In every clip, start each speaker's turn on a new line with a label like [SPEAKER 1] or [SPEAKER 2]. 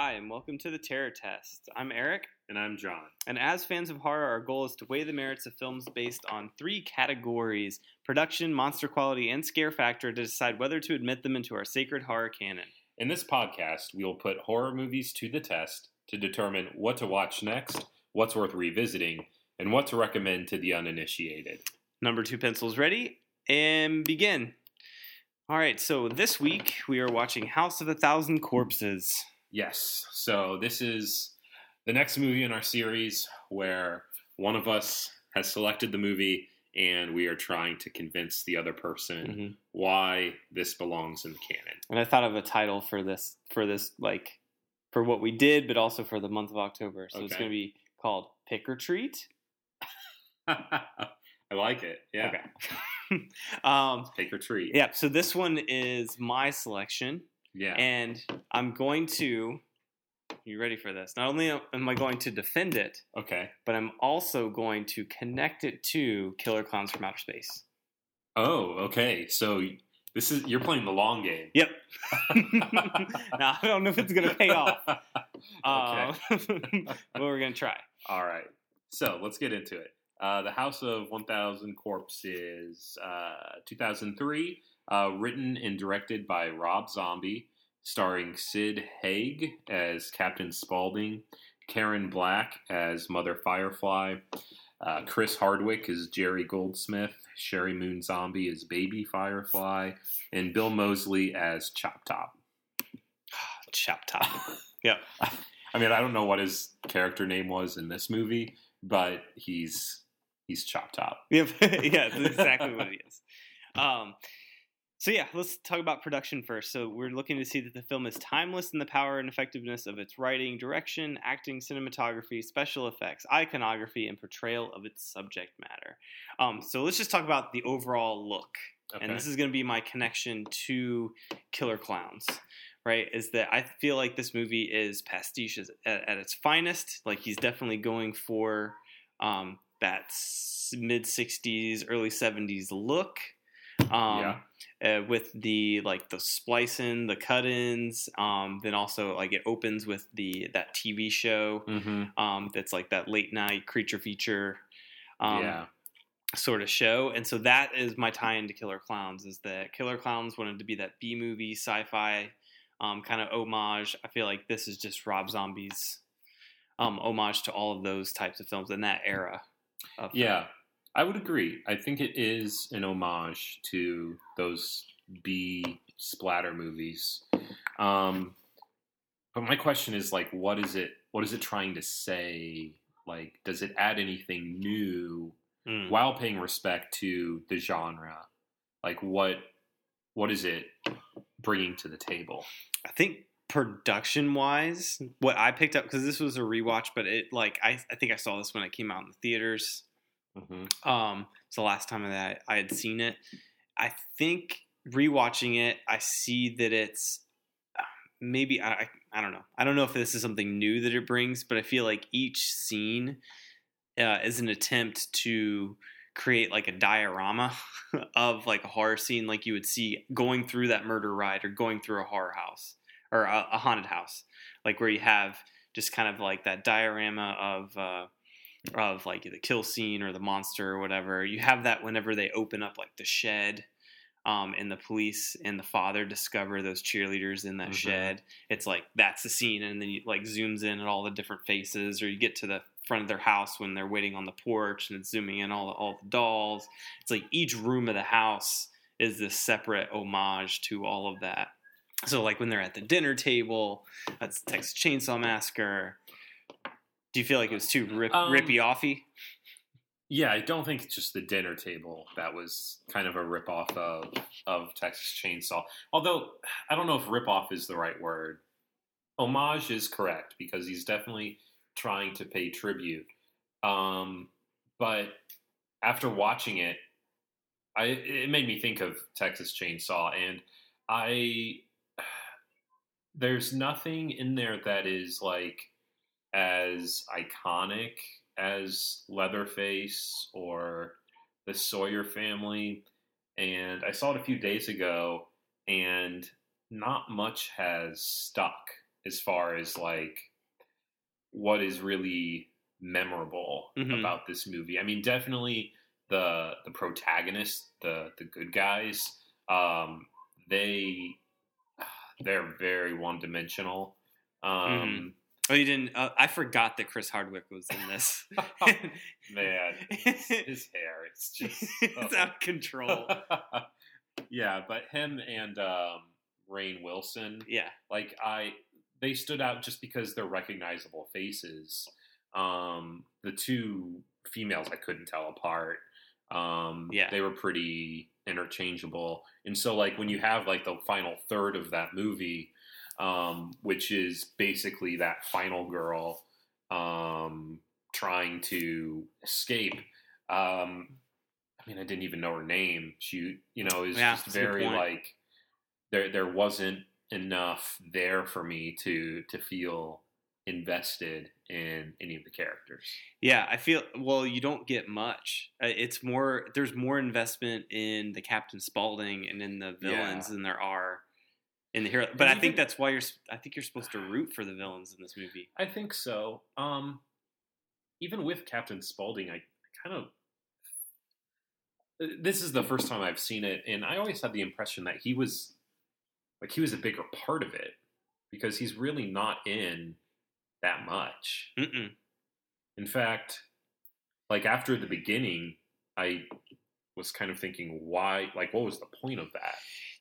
[SPEAKER 1] Hi, and welcome to the Terror Test. I'm Eric,
[SPEAKER 2] And I'm John.
[SPEAKER 1] and as fans of horror, our goal is to weigh the merits of films based on three categories production, monster quality, and scare factor to decide whether to admit them into our sacred horror canon.
[SPEAKER 2] In this podcast, we will put horror movies to the test to determine what to watch next, what's worth revisiting, and what to recommend to the uninitiated.
[SPEAKER 1] Number two pencils ready, and begin. All right, so this week we are watching House of a Thousand Corpses.
[SPEAKER 2] Yes, so this is the next movie in our series where one of us has selected the movie and we are trying to convince the other person
[SPEAKER 1] Mhm.
[SPEAKER 2] why this belongs in the canon.
[SPEAKER 1] And I thought of a title for this, for this, like, for what we did, but also for the month of October. So it's going to be called Pick or Treat.
[SPEAKER 2] I like it. Yeah.
[SPEAKER 1] Okay. um,
[SPEAKER 2] Take or treat.
[SPEAKER 1] yeah. So this one is my selection,
[SPEAKER 2] Yeah.
[SPEAKER 1] and I'm going to. You ready for this? Not only am I going to defend it,
[SPEAKER 2] okay.
[SPEAKER 1] but I'm also going to connect it to Killer Clowns from Outer Space.
[SPEAKER 2] Oh, okay. So this is you're playing the long game.
[SPEAKER 1] Yep. now I don't know if it's going to pay off,
[SPEAKER 2] okay.
[SPEAKER 1] uh, but we're going to try.
[SPEAKER 2] All right. So let's get into it. Uh, the House of 1000 Corpses, uh, 2003, uh, written and directed by Rob Zombie, starring Sid Haig as Captain Spaulding, Karen Black as Mother Firefly, uh, Chris Hardwick as Jerry Goldsmith, Sheri Moon Zombie as Baby Firefly, and Bill Moseley as Chop Top.
[SPEAKER 1] Chop top. Yep.
[SPEAKER 2] I mean, I don't know what his character name was in this movie, but he's he's Chop Top.
[SPEAKER 1] Yep. yeah, that's exactly what it is. Um, so yeah, let's talk about production first. So we're looking to see that the film is timeless in the power and effectiveness of its writing, direction, acting, cinematography, special effects, iconography, and portrayal of its subject matter. Um, so let's just talk about the overall look.
[SPEAKER 2] Okay.
[SPEAKER 1] And this is going to be my connection to Killer Clowns, right? Is that I feel like this movie is pastiche at, at its finest. Like he's definitely going for um, that mid 60s, early 70s look. Um, uh, with the like the splicing, the cut-ins, um, then also like it opens with the that TV show
[SPEAKER 2] mm-hmm.
[SPEAKER 1] um, that's like that late night creature feature um,
[SPEAKER 2] yeah.
[SPEAKER 1] sort of show. And so that is my tie into Killer Clowns is that Killer Clowns wanted to be that B movie sci-fi um, kind of homage. I feel like this is just Rob Zombie's um, homage to all of those types of films in that era. Of
[SPEAKER 2] Yeah, I would agree. I think it is an homage to those B splatter movies. Um, but my question is like, what is it? What is it trying to say? Like, does it add anything new
[SPEAKER 1] Mm.
[SPEAKER 2] while paying respect to the genre? Like, what what is it bringing to the table?
[SPEAKER 1] I think production wise, what I picked up because this was a rewatch, but it like I, I think I saw this when it came out in the theaters.
[SPEAKER 2] Mm-hmm.
[SPEAKER 1] Um, it's the last time that I had seen it. I think rewatching it, I see that it's uh, maybe I, I I don't know. I don't know if this is something new that it brings, but I feel like each scene uh, is an attempt to create like a diorama of like a horror scene, like you would see going through that murder ride or going through a horror house or a, a haunted house, like where you have just kind of like that diorama of. Uh, of like the kill scene or the monster or whatever. You have that whenever they open up like the shed, um, and the police and the father discover those cheerleaders in that
[SPEAKER 2] Mhm.
[SPEAKER 1] shed. It's like that's the scene, and then you like zooms in at all the different faces, or you get to the front of their house when they're waiting on the porch, and it's zooming in all the, all the dolls. It's like each room of the house is this separate homage to all of that. So like when they're at the dinner table, that's Texas Chainsaw Massacre. Do you feel like it was too rip,
[SPEAKER 2] Um,
[SPEAKER 1] rippy offy?
[SPEAKER 2] Yeah, I don't think it's just the dinner table that was kind of a ripoff of of Texas Chainsaw. Although I don't know if ripoff is the right word. Homage is correct because he's definitely trying to pay tribute. Um, but after watching it, I it made me think of Texas Chainsaw, and I there's nothing in there that is like as iconic as Leatherface or the Sawyer family. And I saw it a few days ago, and not much has stuck as far as like what is really memorable
[SPEAKER 1] Mhm.
[SPEAKER 2] about this movie. I mean, definitely the the protagonists, the the good guys, um, they they're very one dimensional. Um,
[SPEAKER 1] Oh, you didn't? Uh, I forgot that Chris Hardwick was in this.
[SPEAKER 2] Man, his, his hair, it's just
[SPEAKER 1] it's out of control.
[SPEAKER 2] yeah, but him and um, Rainn Wilson,
[SPEAKER 1] Yeah,
[SPEAKER 2] like I, they stood out just because they're recognizable faces. Um, the two females I couldn't tell apart. Um,
[SPEAKER 1] Yeah.
[SPEAKER 2] they were pretty interchangeable, and so like when you have like the final third of that movie, um, which is basically that final girl um, trying to escape. Um, I mean, I didn't even know her name. She, you know, is
[SPEAKER 1] Yeah,
[SPEAKER 2] just
[SPEAKER 1] that's a good
[SPEAKER 2] very like there. There wasn't enough there for me to to feel invested in any of the characters.
[SPEAKER 1] yeah. I feel well. You don't get much. Uh, It's more. There's more investment in the Captain Spaulding and in the villains
[SPEAKER 2] Yeah.
[SPEAKER 1] than there are in the hero. But I
[SPEAKER 2] even-
[SPEAKER 1] think that's why you're. I think you're supposed to root for the villains in this movie.
[SPEAKER 2] I think so. Um, even with Captain Spaulding, I kind of. This is the first time I've seen it, and I always had the impression that he was, like, he was a bigger part of it because he's really not in that much.
[SPEAKER 1] Mm-mm.
[SPEAKER 2] In fact, like after the beginning, I was kind of thinking, why? Like, what was the point of that?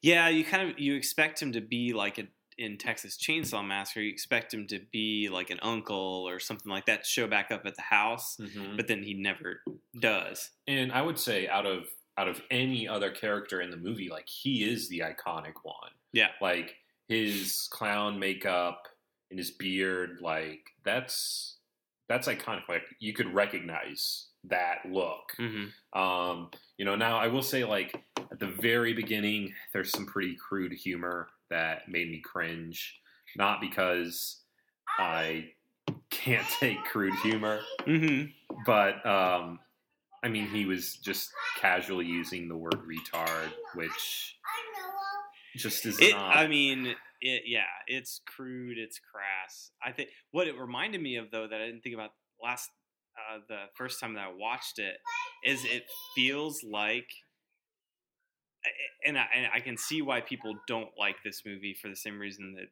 [SPEAKER 1] Yeah, you kind of you expect him to be like a, in Texas Chainsaw Massacre. You expect him to be like an uncle or something like that. Show back up at the house, but then he never does.
[SPEAKER 2] And I would say out of out of any other character in the movie, like he is the iconic one.
[SPEAKER 1] Yeah.
[SPEAKER 2] Like his clown makeup and his beard, like that's that's iconic. Like you could recognize that look.
[SPEAKER 1] hmm
[SPEAKER 2] Um, you know, now I will say like at the very beginning, there's some pretty crude humor that made me cringe. Not because I can't take crude humor,
[SPEAKER 1] hmm
[SPEAKER 2] but um, I mean, he was just casually using the word retard, which just is
[SPEAKER 1] It,
[SPEAKER 2] not.
[SPEAKER 1] I mean, it, yeah, it's crude, it's crass. I think what it reminded me of, though, that I didn't think about last uh, the first time that I watched it, is it feels like, and I, and I can see why people don't like this movie for the same reason that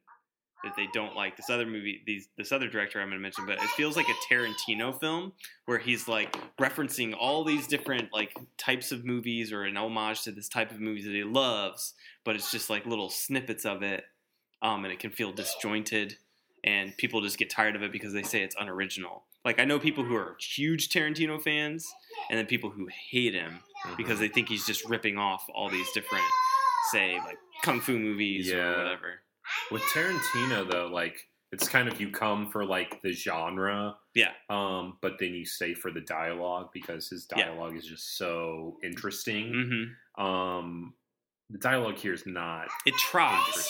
[SPEAKER 1] that they don't like this other movie, these this other director I'm going to mention, but it feels like a Tarantino film where he's like referencing all these different like types of movies or an homage to this type of movies that he loves, but it's just like little snippets of it, um, and it can feel disjointed, and people just get tired of it because they say it's unoriginal. Like I know people who are huge Tarantino fans, and then people who hate him
[SPEAKER 2] Mhm.
[SPEAKER 1] because they think he's just ripping off all these different, say, like kung fu movies
[SPEAKER 2] Yeah.
[SPEAKER 1] or whatever.
[SPEAKER 2] with Tarantino though, like it's kind of you come for like the genre,
[SPEAKER 1] Yeah.
[SPEAKER 2] um, but then you stay for the dialogue because his
[SPEAKER 1] Yeah.
[SPEAKER 2] dialogue is just so interesting.
[SPEAKER 1] hmm
[SPEAKER 2] Um, the dialogue here is not
[SPEAKER 1] It tries.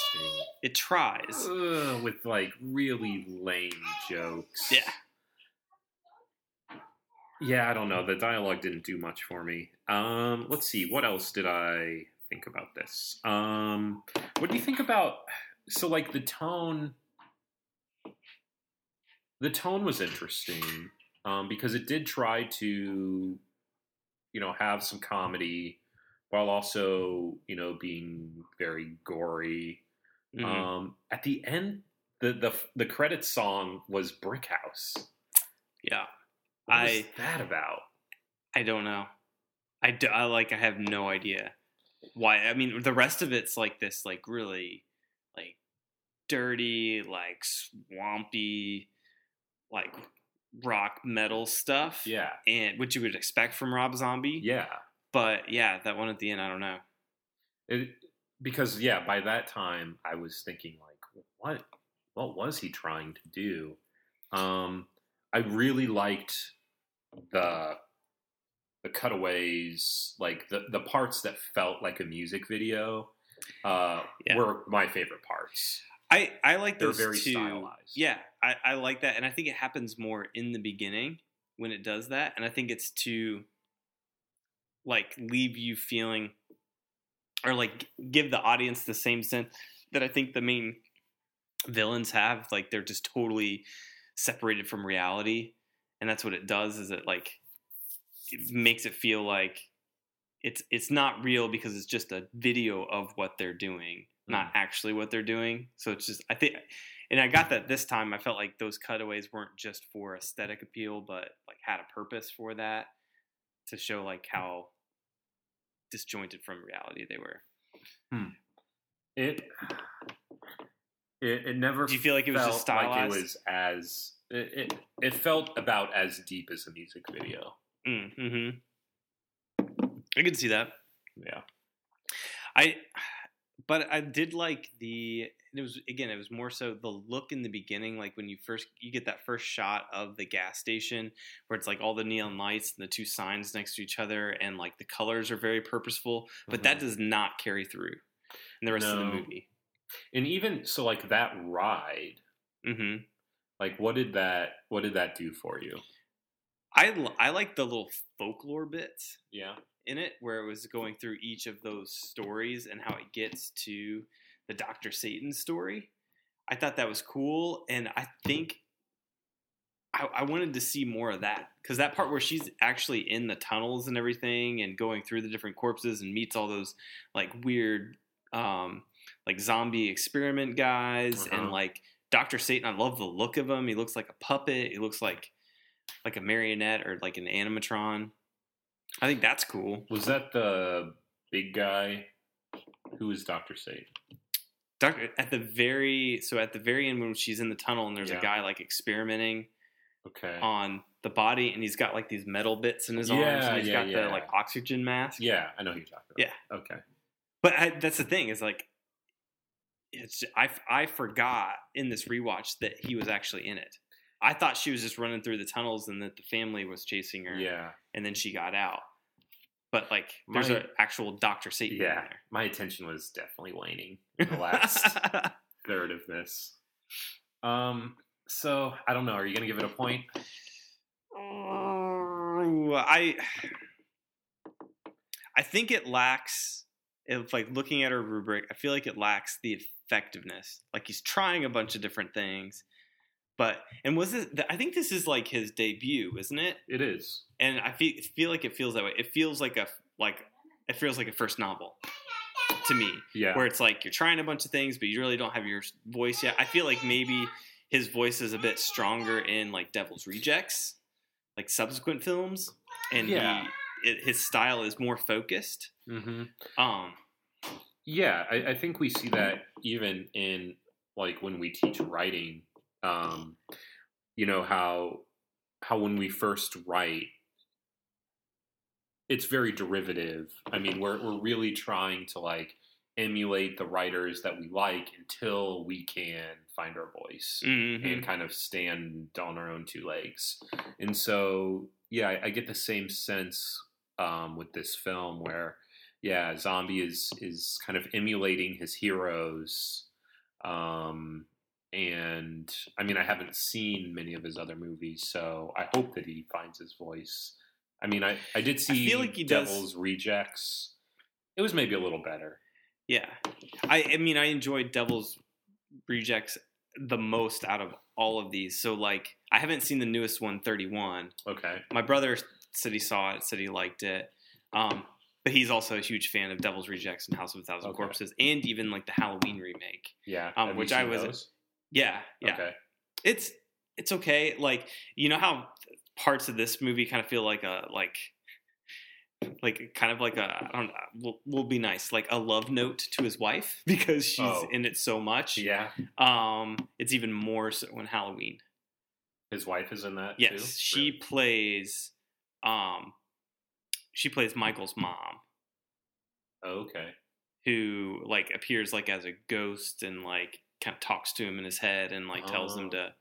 [SPEAKER 1] It tries.
[SPEAKER 2] Ugh, with like really lame jokes.
[SPEAKER 1] Yeah.
[SPEAKER 2] Yeah, I don't know. The dialogue didn't do much for me. Um, let's see. What else did I think about this? Um, what do you think about? So, like the tone. The tone was interesting um, because it did try to, you know, have some comedy while also, you know, being very gory.
[SPEAKER 1] Mhm.
[SPEAKER 2] Um, at the end, the the the credits song was Brick House.
[SPEAKER 1] yeah.
[SPEAKER 2] What
[SPEAKER 1] I-
[SPEAKER 2] that about?
[SPEAKER 1] I don't know. I, do, I like. I have no idea why. I mean, the rest of it's like this, like really, like dirty, like swampy, like rock metal stuff.
[SPEAKER 2] Yeah,
[SPEAKER 1] and which you would expect from Rob Zombie.
[SPEAKER 2] yeah.
[SPEAKER 1] But yeah, that one at the end, I don't know.
[SPEAKER 2] It, because yeah, by that time I was thinking like, what what was he trying to do? Um, I really liked the the cutaways, like the the parts that felt like a music video. Uh,
[SPEAKER 1] Yeah.
[SPEAKER 2] were my favorite parts.
[SPEAKER 1] I I like
[SPEAKER 2] They're
[SPEAKER 1] those
[SPEAKER 2] very
[SPEAKER 1] too.
[SPEAKER 2] stylized.
[SPEAKER 1] Yeah, I, I like that, and I think it happens more in the beginning when it does that, and I think it's to like leave you feeling or like give the audience the same sense that I think the main villains have. Like they're just totally separated from reality, and that's what it does. Is it like it makes it feel like it's it's not real because it's just a video of what they're doing, hmm. not actually what they're doing. So it's just I think, and I got that this time. I felt like those cutaways weren't just for aesthetic appeal, but like had a purpose for that to show like how disjointed from reality they were.
[SPEAKER 2] It it, it never.
[SPEAKER 1] Do you feel like it was just
[SPEAKER 2] like it was as it, it it felt about as deep as a music video.
[SPEAKER 1] Mm, hmm I could see that.
[SPEAKER 2] Yeah.
[SPEAKER 1] I, but I did like the. It was again. It was more so the look in the beginning, like when you first you get that first shot of the gas station, where it's like all the neon lights and the two signs next to each other, and like the colors are very purposeful. But that does not carry through in the rest of the movie.
[SPEAKER 2] And even so, like that ride,
[SPEAKER 1] mm-hmm.
[SPEAKER 2] like what did that what did that do for you?
[SPEAKER 1] i i like the little folklore bits.
[SPEAKER 2] Yeah.
[SPEAKER 1] in it where it was going through each of those stories and how it gets to the Dr. Satan story. I thought that was cool. And I think I, I wanted to see more of that because that part where she's actually in the tunnels and everything and going through the different corpses and meets all those like weird, um, like zombie experiment guys
[SPEAKER 2] Uh-huh.
[SPEAKER 1] and like Dr. Satan. I love the look of him. He looks like a puppet. He looks like like a marionette or like an animatron. I think that's cool.
[SPEAKER 2] Was that the big guy? Who is Doctor Satan?
[SPEAKER 1] Doctor at the very so at the very end when she's in the tunnel and there's
[SPEAKER 2] Yeah.
[SPEAKER 1] a guy like experimenting
[SPEAKER 2] Okay.
[SPEAKER 1] on the body and he's got like these metal bits in his arms
[SPEAKER 2] Yeah,
[SPEAKER 1] and he's
[SPEAKER 2] yeah,
[SPEAKER 1] got the like oxygen mask.
[SPEAKER 2] yeah, I know who you're talking about.
[SPEAKER 1] Yeah.
[SPEAKER 2] Okay.
[SPEAKER 1] But I, that's the thing is like it's I I forgot in this rewatch that he was actually in it. I thought she was just running through the tunnels and that the family was chasing her
[SPEAKER 2] Yeah.
[SPEAKER 1] and then she got out. But like there's an actual Dr. Satan
[SPEAKER 2] Yeah.
[SPEAKER 1] in there.
[SPEAKER 2] My attention was definitely waning in the last third of this. Um. So I don't know. Are you gonna give it a point?
[SPEAKER 1] Oh, I I think it lacks if like looking at her rubric, I feel like it lacks the effectiveness. Like he's trying a bunch of different things. But and was it I think this is like his debut, isn't it?
[SPEAKER 2] It is.
[SPEAKER 1] And I feel feel like it feels that way. It feels like a like it feels like a first novel to me
[SPEAKER 2] Yeah.
[SPEAKER 1] where it's like you're trying a bunch of things, but you really don't have your voice yet. I feel like maybe his voice is a bit stronger in like Devil's Rejects, like subsequent films, and
[SPEAKER 2] Yeah.
[SPEAKER 1] he, it, his style is more focused.
[SPEAKER 2] mm-hmm.
[SPEAKER 1] Um,
[SPEAKER 2] Yeah, I, I think we see that even in like when we teach writing. Um, you know how how when we first write, it's very derivative. I mean, we're we're really trying to like emulate the writers that we like until we can find our voice
[SPEAKER 1] mhm.
[SPEAKER 2] and kind of stand on our own two legs. And so, yeah, I, I get the same sense um, with this film where, yeah, Zombie is is kind of emulating his heroes. Um, and I mean, I haven't seen many of his other movies, so I hope that he finds his voice. I mean, I, I did see
[SPEAKER 1] feel like he does-
[SPEAKER 2] Devil's Rejects. It was maybe a little better.
[SPEAKER 1] yeah. I, I mean, I enjoyed Devil's Rejects the most out of all of these. So like, I haven't seen the newest one, 31.
[SPEAKER 2] Okay.
[SPEAKER 1] My brother said he saw it, said he liked it. Um, but he's also a huge fan of Devil's Rejects and House of a Thousand
[SPEAKER 2] Okay.
[SPEAKER 1] Corpses, and even like the Halloween remake.
[SPEAKER 2] Yeah.
[SPEAKER 1] Um, which I was-
[SPEAKER 2] those?
[SPEAKER 1] Yeah, yeah.
[SPEAKER 2] Okay.
[SPEAKER 1] It's it's okay. Like you know how parts of this movie kind of feel like a like like kind of like a I don't know. Will, will be nice like a love note to his wife because she's
[SPEAKER 2] Oh.
[SPEAKER 1] in it so much.
[SPEAKER 2] Yeah.
[SPEAKER 1] Um, it's even more so in Halloween.
[SPEAKER 2] His wife is in that too.
[SPEAKER 1] Yes, she plays. Um, she plays Michael's mom.
[SPEAKER 2] Oh, okay.
[SPEAKER 1] who like appears like as a ghost and like kind of talks to him in his head and like tells him
[SPEAKER 2] Oh.
[SPEAKER 1] to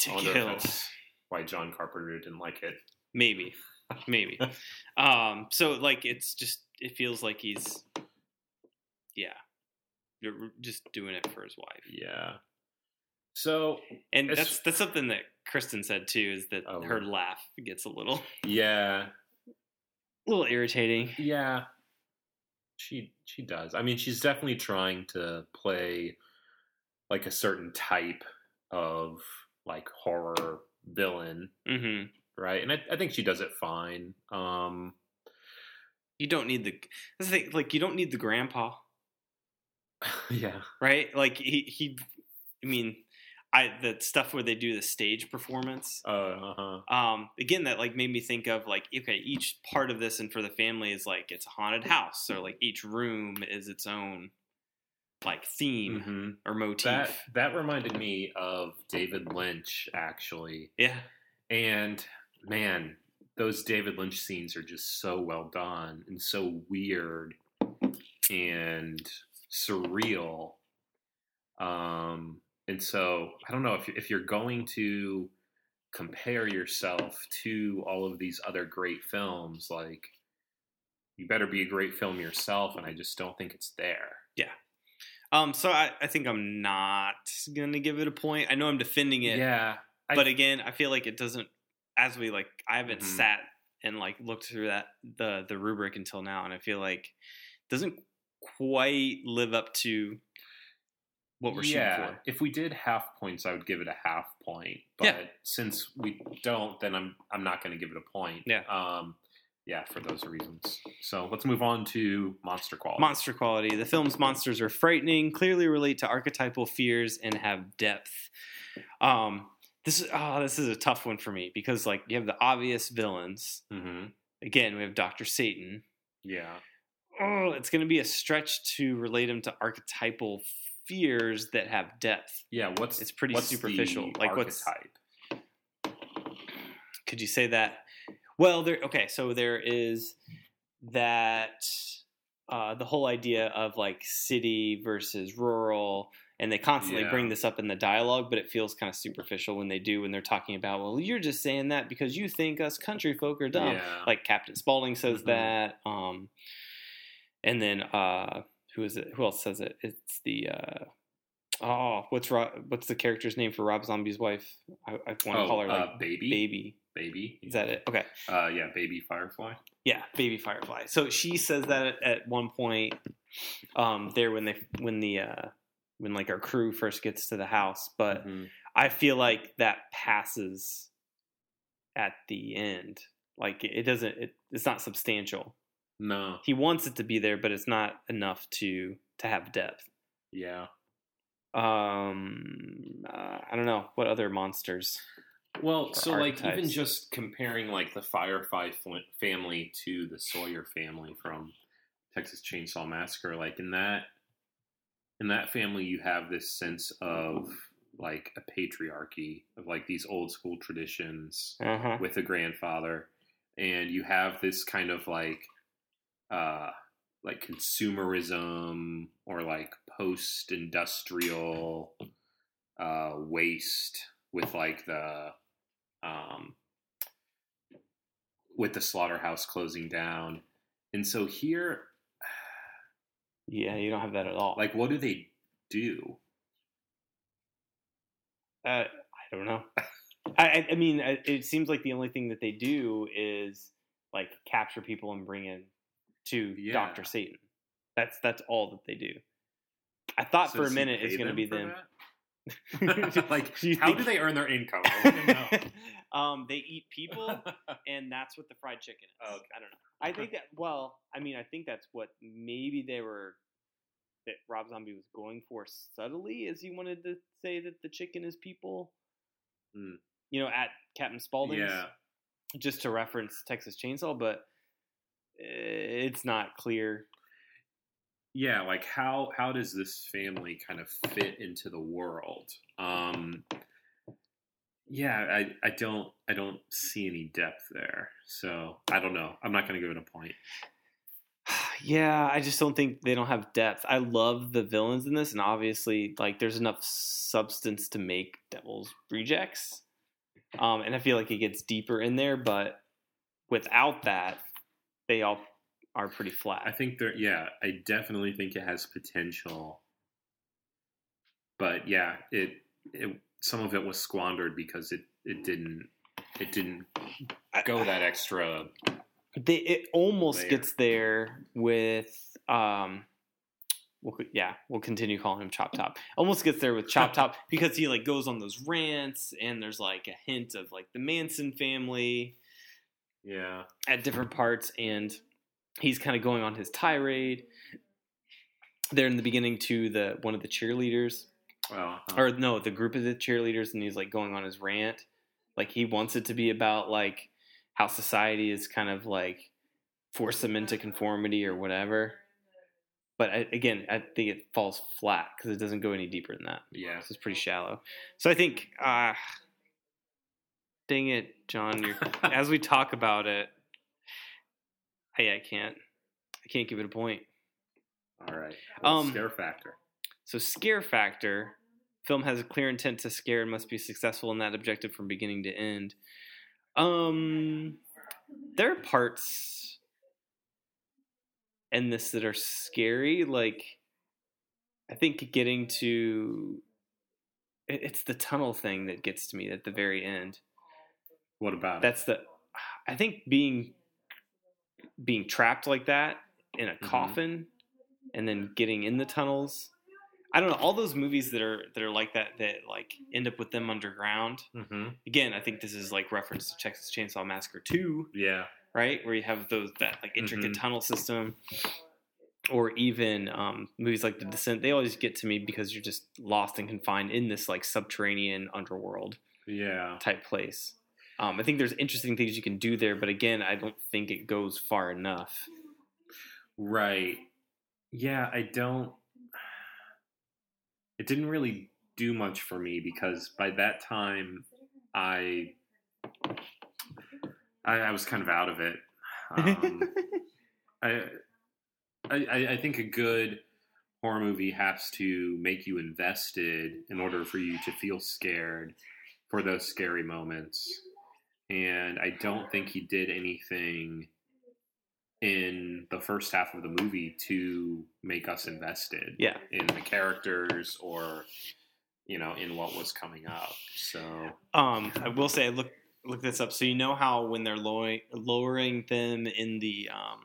[SPEAKER 1] to kill.
[SPEAKER 2] why John Carpenter didn't like it.
[SPEAKER 1] Maybe, maybe. um, so like it's just it feels like he's yeah, you're just doing it for his wife,
[SPEAKER 2] Yeah. So
[SPEAKER 1] and that's that's something that Kristen said too is that
[SPEAKER 2] Oh.
[SPEAKER 1] her laugh gets a little
[SPEAKER 2] yeah,
[SPEAKER 1] a little irritating.
[SPEAKER 2] yeah. She she does. I mean, she's definitely trying to play like a certain type of like horror villain,
[SPEAKER 1] hmm
[SPEAKER 2] right? And I, I think she does it fine. Um,
[SPEAKER 1] You don't need the the thing, like you don't need the grandpa,
[SPEAKER 2] yeah,
[SPEAKER 1] right? Like he he, I mean, I the stuff where they do the stage performance.
[SPEAKER 2] uh, uh-huh.
[SPEAKER 1] Um, again, that like made me think of like okay, each part of this and for the family is like it's a haunted house, or like each room is its own like theme
[SPEAKER 2] Mhm.
[SPEAKER 1] or motif.
[SPEAKER 2] that that reminded me of David Lynch actually,
[SPEAKER 1] yeah,
[SPEAKER 2] and man, those David Lynch scenes are just so well done and so weird and surreal. Um, and so I don't know if if you're going to compare yourself to all of these other great films, like you better be a great film yourself, and I just don't think it's there. Yeah.
[SPEAKER 1] Um, so I, I think I'm not gonna give it a point. I know I'm defending it,
[SPEAKER 2] Yeah, I-
[SPEAKER 1] but again, I feel like it doesn't. As we like, I haven't
[SPEAKER 2] Mhm.
[SPEAKER 1] sat and like looked through that the the rubric until now, and I feel like it doesn't quite live up to what we're
[SPEAKER 2] yeah,
[SPEAKER 1] shooting for.
[SPEAKER 2] if we did half points, I would give it a half point. But
[SPEAKER 1] Yeah.
[SPEAKER 2] since we don't, then I'm I'm not going to give it a point.
[SPEAKER 1] Yeah.
[SPEAKER 2] Um, yeah, for those reasons. So let's move on to monster quality.
[SPEAKER 1] Monster quality. The film's monsters are frightening, clearly relate to archetypal fears, and have depth. Um, this is oh, this is a tough one for me because like you have the obvious villains.
[SPEAKER 2] hmm
[SPEAKER 1] Again, we have Doctor Satan.
[SPEAKER 2] Yeah.
[SPEAKER 1] Oh, it's going to be a stretch to relate him to archetypal fears that have depth.
[SPEAKER 2] Yeah. What's
[SPEAKER 1] It's pretty
[SPEAKER 2] what's
[SPEAKER 1] superficial. Like, what's-
[SPEAKER 2] archetype?
[SPEAKER 1] Could you say that? Well, there. Okay, so there is that uh, the whole idea of like city versus rural, and they constantly
[SPEAKER 2] Yeah.
[SPEAKER 1] bring this up in the dialogue, but it feels kind of superficial when they do when they're talking about. Well, you're just saying that because you think us country folk are dumb.
[SPEAKER 2] Yeah.
[SPEAKER 1] Like Captain Spaulding says
[SPEAKER 2] Mhm.
[SPEAKER 1] that. Um, and then uh, who is it? Who else says it? It's the. Uh, Oh, what's Ro- what's the character's name for Rob Zombie's wife? I, I want to
[SPEAKER 2] oh,
[SPEAKER 1] call her like
[SPEAKER 2] uh, baby.
[SPEAKER 1] baby.
[SPEAKER 2] Baby.
[SPEAKER 1] Is that it? Okay.
[SPEAKER 2] Uh, yeah, baby firefly.
[SPEAKER 1] Yeah, baby firefly. So she says that at, one point um there when they when the uh when like our crew first gets to the house, but
[SPEAKER 2] Mhm.
[SPEAKER 1] I feel like that passes at the end. Like it doesn't it, it's not substantial.
[SPEAKER 2] No.
[SPEAKER 1] He wants it to be there, but it's not enough to to have depth.
[SPEAKER 2] Yeah.
[SPEAKER 1] Um uh, I don't know what other monsters.
[SPEAKER 2] Well, so like even just comparing like the Firefly fl- family to the Sawyer family from Texas Chainsaw Massacre, like in that in that family you have this sense of like a patriarchy of like these old school traditions
[SPEAKER 1] Uh-huh.
[SPEAKER 2] with a grandfather and you have this kind of like uh like consumerism or like post industrial uh waste with like the um with the slaughterhouse closing down and so here
[SPEAKER 1] Yeah, you don't have that at all.
[SPEAKER 2] like what do they do
[SPEAKER 1] Uh, I don't know. I, I, I mean, it seems like the only thing that they do is like capture people and bring in to
[SPEAKER 2] Yeah.
[SPEAKER 1] Doctor Satan. That's that's all that they do. I thought
[SPEAKER 2] So
[SPEAKER 1] for a minute it's going to be them.
[SPEAKER 2] like
[SPEAKER 1] Do
[SPEAKER 2] how do they earn their income know.
[SPEAKER 1] um, they eat people, and that's what the fried chicken is.
[SPEAKER 2] Oh, okay.
[SPEAKER 1] I don't know. I think that. Well, I mean, I think that's what maybe they were. That Rob Zombie was going for subtly, as he wanted to say that the chicken is people.
[SPEAKER 2] Hmm.
[SPEAKER 1] You know, at Captain Spaulding's.
[SPEAKER 2] yeah
[SPEAKER 1] just to reference Texas Chainsaw, but it's not clear.
[SPEAKER 2] yeah like how how does this family kind of fit into the world um yeah i i don't i don't see any depth there so i don't know i'm not gonna give it a point
[SPEAKER 1] yeah, I just don't think they don't have depth. I love the villains in this, and obviously, like, there's enough substance to make Devil's Rejects, um, and I feel like it gets deeper in there. But without that, they all are pretty flat.
[SPEAKER 2] i think they're yeah i definitely think it has potential but yeah it it some of it was squandered because it it didn't it didn't go that extra
[SPEAKER 1] they it almost
[SPEAKER 2] layer.
[SPEAKER 1] gets there with um we'll, yeah, we'll continue calling him Chop Top. Almost gets there with Chop Top because he like goes on those rants, and there's like a hint of like the Manson family
[SPEAKER 2] Yeah.
[SPEAKER 1] at different parts, and he's kind of going on his tirade. There in the beginning to the one of the cheerleaders,
[SPEAKER 2] Well, uh,
[SPEAKER 1] or no, the group of the cheerleaders, and he's like going on his rant. Like he wants it to be about like how society is kind of like force them into conformity or whatever. But I, again, I think it falls flat because it doesn't go any deeper than that.
[SPEAKER 2] yeah.
[SPEAKER 1] This is pretty shallow. So I think, uh, dang it, John. You're, as we talk about it, hey, I can't, I can't give it a point.
[SPEAKER 2] All right. Well,
[SPEAKER 1] Um,
[SPEAKER 2] scare factor.
[SPEAKER 1] So scare factor. Film has a clear intent to scare and must be successful in that objective from beginning to end. Um, there are parts in this that are scary. Like, I think getting to it's the tunnel thing that gets to me at the very end.
[SPEAKER 2] What about it?
[SPEAKER 1] That's the I think being being trapped like that in a
[SPEAKER 2] Mhm.
[SPEAKER 1] coffin and then getting in the tunnels. I don't know all those movies that are that are like that that like end up with them underground.
[SPEAKER 2] Mm-hmm.
[SPEAKER 1] Again, I think this is like reference to Texas Chainsaw Massacre 2,
[SPEAKER 2] Yeah.
[SPEAKER 1] right? Where you have those that like intricate
[SPEAKER 2] Mhm.
[SPEAKER 1] tunnel system or even um, movies like The Descent. They always get to me because you're just lost and confined in this like subterranean underworld
[SPEAKER 2] Yeah.
[SPEAKER 1] type place. Um, I think there's interesting things you can do there, but again, I don't think it goes far enough.
[SPEAKER 2] Right. Yeah, I don't. It didn't really do much for me because by that time, I I, I was kind of out of it. Um, I, I I think a good horror movie has to make you invested in order for you to feel scared for those scary moments. And I don't think he did anything in the first half of the movie to make us invested
[SPEAKER 1] yeah,
[SPEAKER 2] in the characters or you know in what was coming up. So
[SPEAKER 1] um, I will say, I look look this up. So you know how when they're lowering lowering them in the um,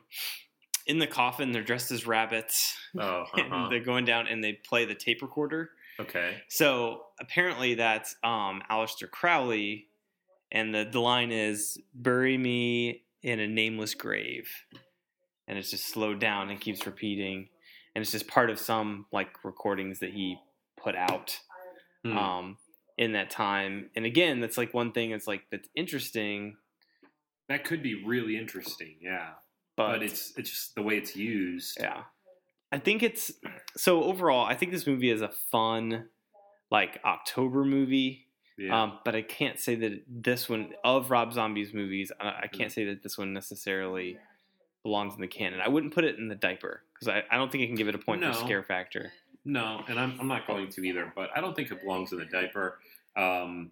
[SPEAKER 1] in the coffin, they're dressed as rabbits,
[SPEAKER 2] oh uh-huh.
[SPEAKER 1] they're going down and they play the tape recorder.
[SPEAKER 2] okay
[SPEAKER 1] So apparently that's um, Aleister Crowley, and the, the line is "Bury me in a nameless grave," and it's just slowed down and keeps repeating, and it's just part of some like recordings that he put out
[SPEAKER 2] Hmm.
[SPEAKER 1] um, in that time. And again, that's like one thing that's like that's interesting,
[SPEAKER 2] that could be really interesting. Yeah,
[SPEAKER 1] but,
[SPEAKER 2] but it's it's just the way it's used.
[SPEAKER 1] Yeah. I think it's so overall, I think this movie is a fun like October movie.
[SPEAKER 2] Yeah.
[SPEAKER 1] Um, but I can't say that this one of Rob Zombie's movies, I, I can't say that this one necessarily belongs in the canon. I wouldn't put it in the diaper because I, I don't think I can give it a point
[SPEAKER 2] No.
[SPEAKER 1] for scare factor.
[SPEAKER 2] No, and I'm, I'm not going to either, but I don't think it belongs in the diaper. Um,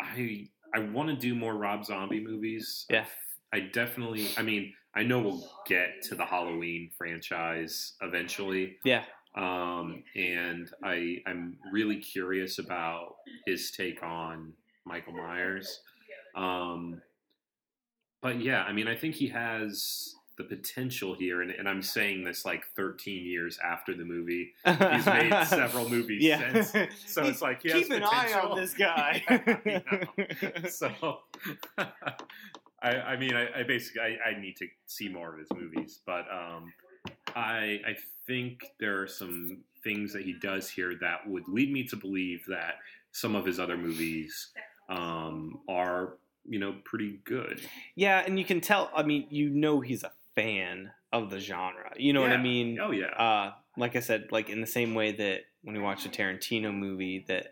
[SPEAKER 2] I I want to do more Rob Zombie movies.
[SPEAKER 1] Yeah.
[SPEAKER 2] I definitely. I mean, I know we'll get to the Halloween franchise eventually,
[SPEAKER 1] Yeah,
[SPEAKER 2] um, and I I'm really curious about his take on Michael Myers. Um, but yeah, I mean, I think he has the potential here, and, and I'm saying this like 13 years after the movie. He's made several movies
[SPEAKER 1] Yeah.
[SPEAKER 2] since, so it's like he has
[SPEAKER 1] keep an eye on this guy.
[SPEAKER 2] Yeah, I so I, I mean I, I basically I, I need to see more of his movies but um, I I think there are some things that he does here that would lead me to believe that some of his other movies um, are you know pretty good
[SPEAKER 1] yeah, and you can tell. I mean, you know, he's a fan of the genre. You know what I mean?
[SPEAKER 2] oh yeah
[SPEAKER 1] uh, like I said, like in the same way that when you watch a Tarantino movie, that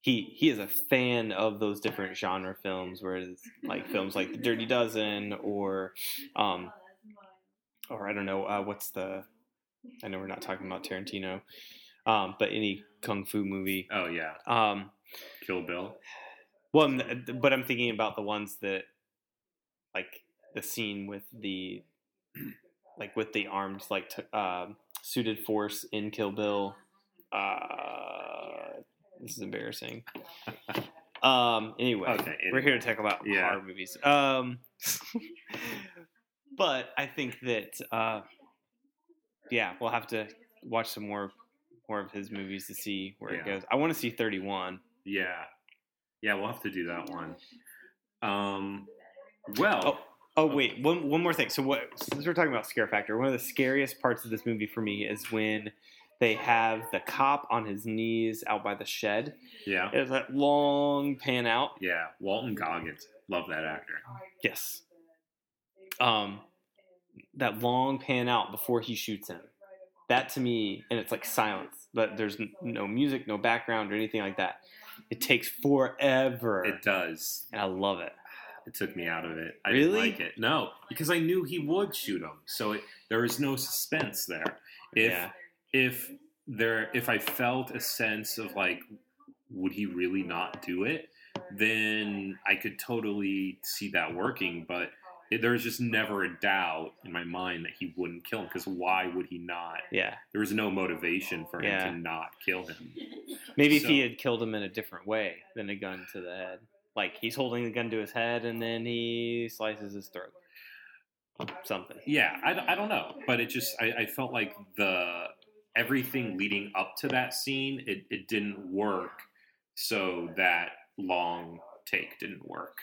[SPEAKER 1] he he is a fan of those different genre films, whereas like films like The Dirty Dozen or um or I don't know uh, what's the I know we're not talking about Tarantino, um, but any kung fu movie.
[SPEAKER 2] oh yeah
[SPEAKER 1] Um,
[SPEAKER 2] Kill Bill
[SPEAKER 1] well, I'm- but I'm thinking about the ones that like the scene with the like with the armed like t- um suited force in Kill Bill. Uh, this is embarrassing. Um. Anyway,
[SPEAKER 2] Okay,
[SPEAKER 1] we're here to talk about
[SPEAKER 2] Yeah.
[SPEAKER 1] horror movies. Um. but I think that uh, yeah, we'll have to watch some more more of his movies to see where
[SPEAKER 2] Yeah.
[SPEAKER 1] it goes. I want to see 31.
[SPEAKER 2] Yeah, yeah, we'll have to do that one. Um, well,
[SPEAKER 1] Oh, oh wait, one one more thing. So what? Since we're talking about scare factor, one of the scariest parts of this movie for me is when they have the cop on his knees out by the shed.
[SPEAKER 2] yeah,
[SPEAKER 1] There's that long pan out.
[SPEAKER 2] yeah, Walton Goggins, love that actor.
[SPEAKER 1] Yes. Um, that long pan out before he shoots him. That to me, and it's like silence, but there's no music, no background, or anything like that. It takes forever,
[SPEAKER 2] It does.
[SPEAKER 1] and I love it.
[SPEAKER 2] It took me out of it. I
[SPEAKER 1] Really?
[SPEAKER 2] didn't like it. No, because I knew he would shoot him, so it, there was no suspense there. If
[SPEAKER 1] yeah,
[SPEAKER 2] if there if I felt a sense of like would he really not do it, then I could totally see that working, but there was just never a doubt in my mind that he wouldn't kill him because why would he not?
[SPEAKER 1] yeah.
[SPEAKER 2] There was no motivation for him
[SPEAKER 1] Yeah.
[SPEAKER 2] to not kill him.
[SPEAKER 1] Maybe if he had killed him in a different way than a gun to the head, like he's holding the gun to his head and then he slices his throat, something.
[SPEAKER 2] Yeah, I, I don't know, but it just I, I felt like the everything leading up to that scene it, it didn't work, so that long take didn't work.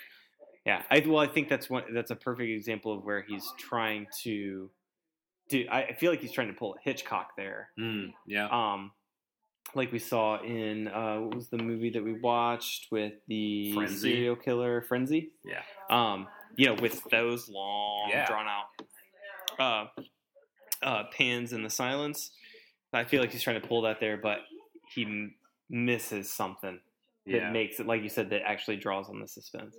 [SPEAKER 1] Yeah, I well, I think that's one. That's a perfect example of where he's trying to do. I feel like he's trying to pull a Hitchcock there.
[SPEAKER 2] Mm, yeah,
[SPEAKER 1] Um, like we saw in uh, what was the movie that we watched with the
[SPEAKER 2] Frenzy.
[SPEAKER 1] serial killer Frenzy?
[SPEAKER 2] yeah,
[SPEAKER 1] Um, you know, with those long,
[SPEAKER 2] Yeah.
[SPEAKER 1] drawn out uh, uh, pans in the silence. I feel like he's trying to pull that there, but he m- misses something that
[SPEAKER 2] yeah.
[SPEAKER 1] makes it, like you said, that actually draws on the suspense.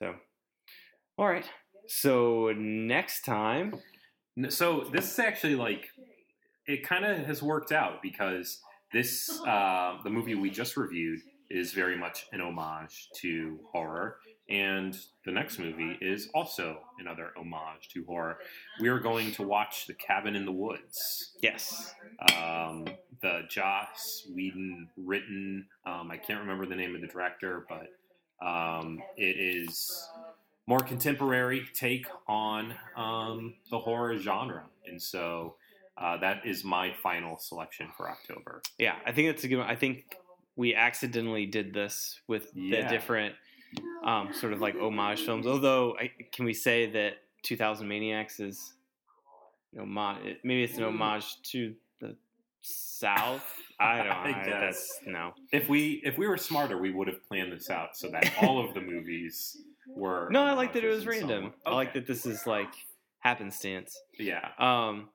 [SPEAKER 1] So, all right. So next time,
[SPEAKER 2] So this is actually like it kind of has worked out because this uh, the movie we just reviewed is very much an homage to horror, and the next movie is also another homage to horror. We are going to watch The Cabin in the Woods,
[SPEAKER 1] yes,
[SPEAKER 2] um, the Joss Whedon written. Um, I can't remember the name of the director, but um, it is more contemporary take on um, the horror genre, and so uh, that is my final selection for October.
[SPEAKER 1] yeah, I think that's a good one. I think we accidentally did this with the different um, sort of like homage films. Although, I, can we say that 2000 Maniacs is homage? Maybe it's an homage to the South. I don't.
[SPEAKER 2] I.
[SPEAKER 1] That's no.
[SPEAKER 2] If we if we were smarter, we would have planned this out so that all of the movies were.
[SPEAKER 1] No, I like that it was random.
[SPEAKER 2] way.
[SPEAKER 1] I like that this is like happenstance.
[SPEAKER 2] Yeah,
[SPEAKER 1] Um,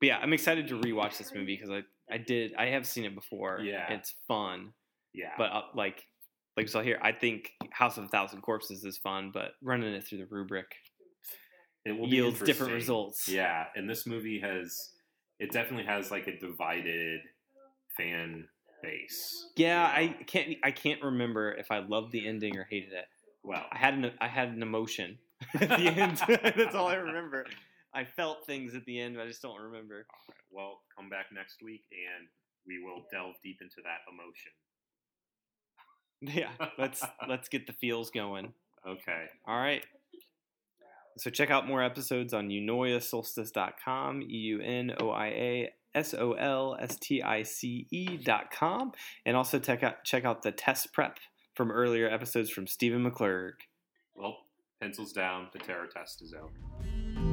[SPEAKER 1] but yeah, I'm excited to rewatch this movie because I I did I have seen it before.
[SPEAKER 2] Yeah.
[SPEAKER 1] it's fun,
[SPEAKER 2] yeah.
[SPEAKER 1] but uh, like like we saw here, I think House of a Thousand Corpses is fun, but running it through the rubric
[SPEAKER 2] it will
[SPEAKER 1] yields different results.
[SPEAKER 2] Yeah, and this movie has it definitely has like a divided fan base.
[SPEAKER 1] Yeah,
[SPEAKER 2] you know?
[SPEAKER 1] I can't I can't remember if I loved the ending or hated it.
[SPEAKER 2] well,
[SPEAKER 1] I had an I had an emotion at the end. That's all I remember. I felt things at the end, but I just don't remember.
[SPEAKER 2] all right, well, come back next week and we will delve deep into that emotion.
[SPEAKER 1] Yeah, let's let's get the feels going.
[SPEAKER 2] Okay.
[SPEAKER 1] All right. So check out more episodes on eunoiasolstice.com, E U N O I A S O L S T I C com. and also check out, check out the test prep from earlier episodes from Stephen McClurg.
[SPEAKER 2] Well, pencils down. The terror test is over.